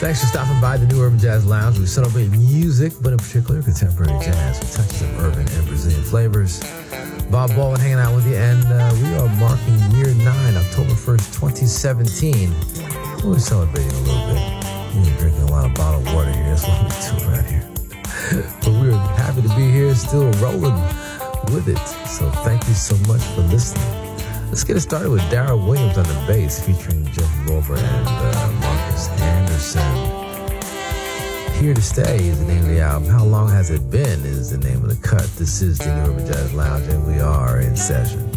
Thanks for stopping by the New Urban Jazz Lounge. We celebrate music, but in particular contemporary jazz with touches of urban and Brazilian flavors. Bob Baldwin hanging out with you, and uh, we are marking year nine, October 1st, 2017. We're celebrating a little bit. We're drinking a lot of bottled water here. That's what we do around here. but we're happy to be here, still rolling with it. So thank you so much for listening. Let's get it started with Daryl Williams on the bass, featuring Jeff Lorber and uh, Marcus Anderson. Here to Stay is the name of the album. How Long Has It Been is the name of the cut. This is the New Urban Jazz Lounge, and we are in session.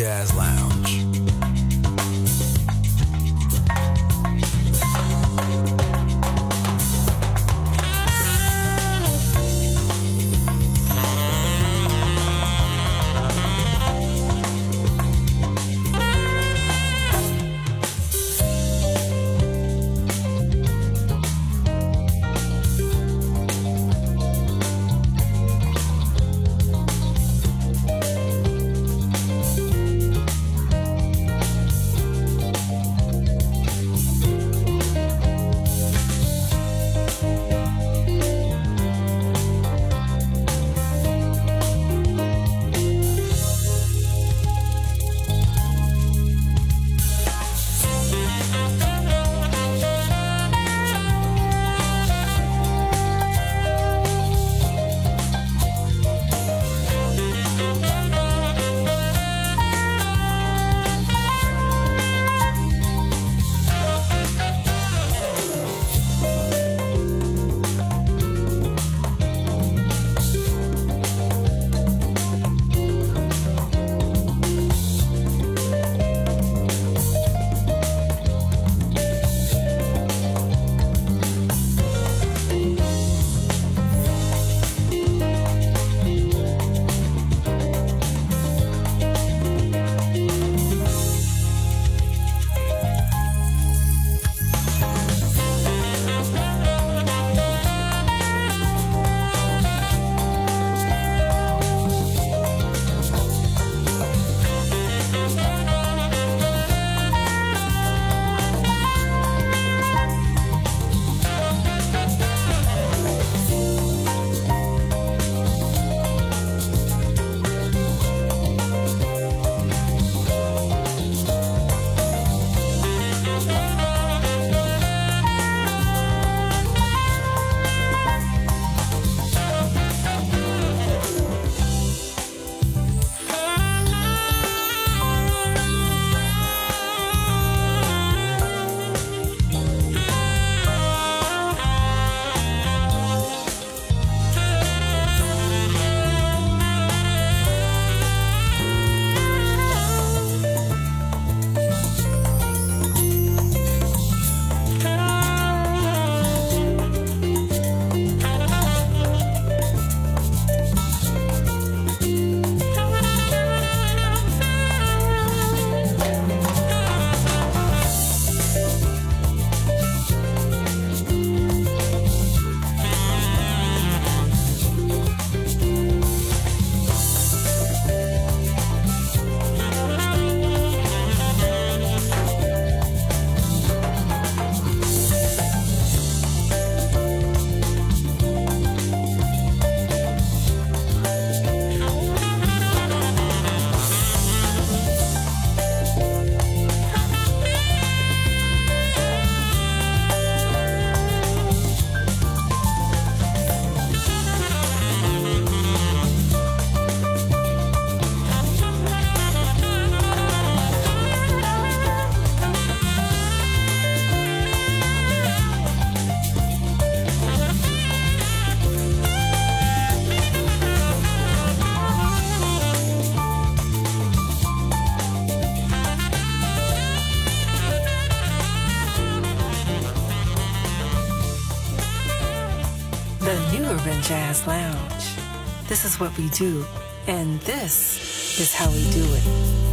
Jazz Lounge. Is what we do, and this is how we do it.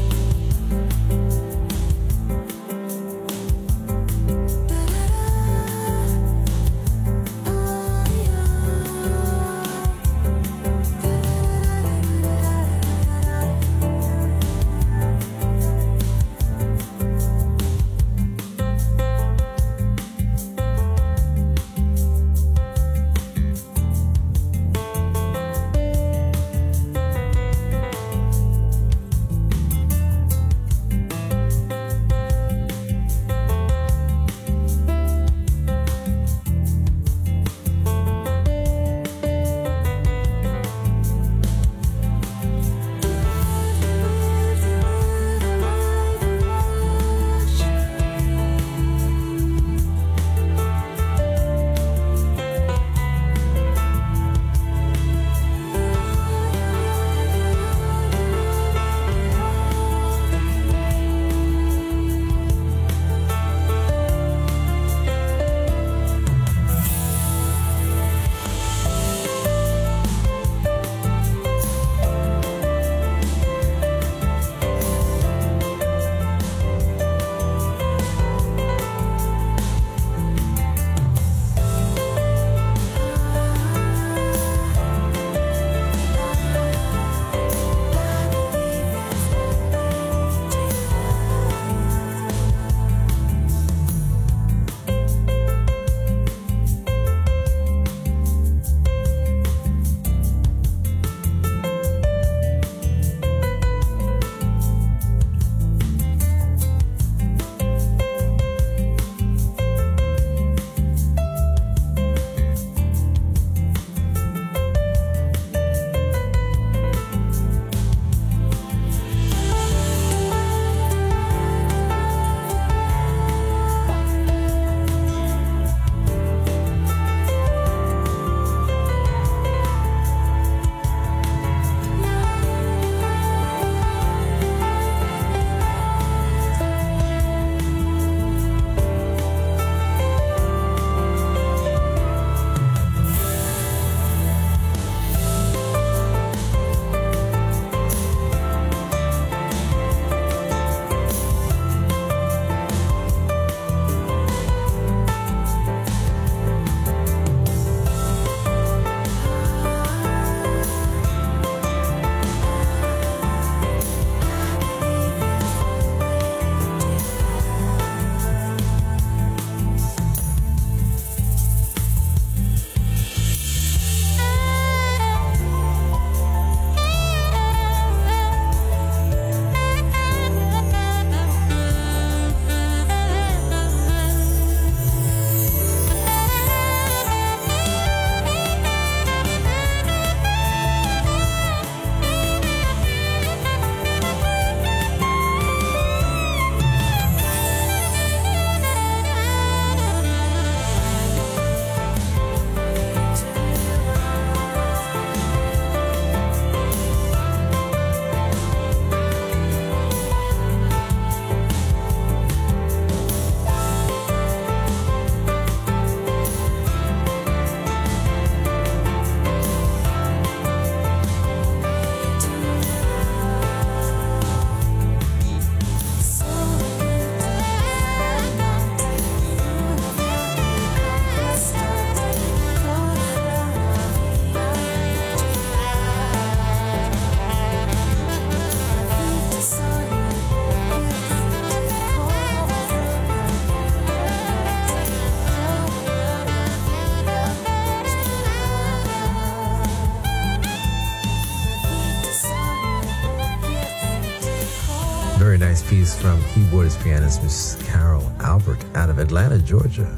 Keyboardist pianist Miss Carol Albert out of Atlanta, Georgia.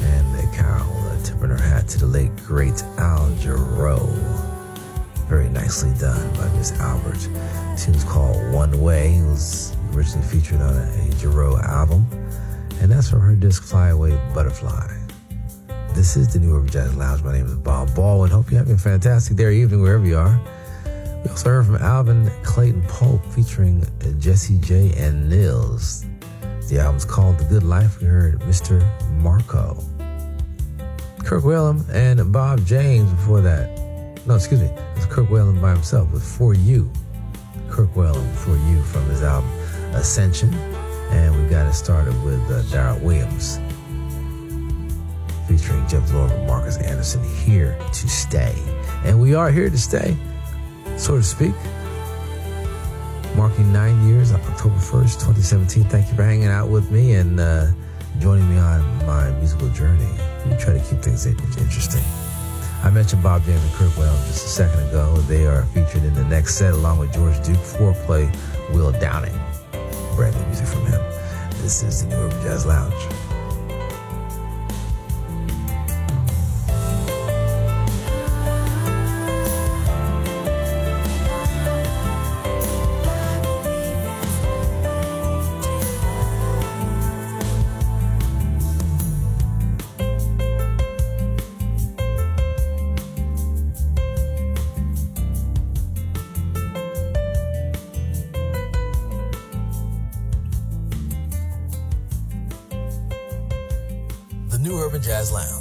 And Carol uh, tipping her hat to the late, great Al Jarreau. Very nicely done by Miss Albert. The tune is called One Way. It was originally featured on a, a Jarreau album. And that's from her disc Fly Away Butterfly. This is the New Urban Jazz Lounge. My name is Bob Baldwin. Hope you're having a fantastic day or evening wherever you are. We also heard from Alvin Clayton Pope featuring Jesse J and Nils. The album's called The Good Life. We heard Mr. Marco. Kirk Whalum and Bob James before that. No, excuse me. It's Kirk Whalum by himself with For You. Kirk Whalum For You from his album Ascension. And we got it started with uh, Darrell Williams featuring Jeff Lorber and Marcus Anderson here to stay. And we are here to stay so to speak. Marking nine years October 1st, 2017. Thank you for hanging out with me and uh, joining me on my musical journey. We try to keep things interesting. I mentioned Bob James and Kirk Whalum just a second ago. They are featured in the next set along with George Duke, Fourplay Will Downing. Brand new music from him. This is the New Urban Jazz Lounge. Jazz Lounge.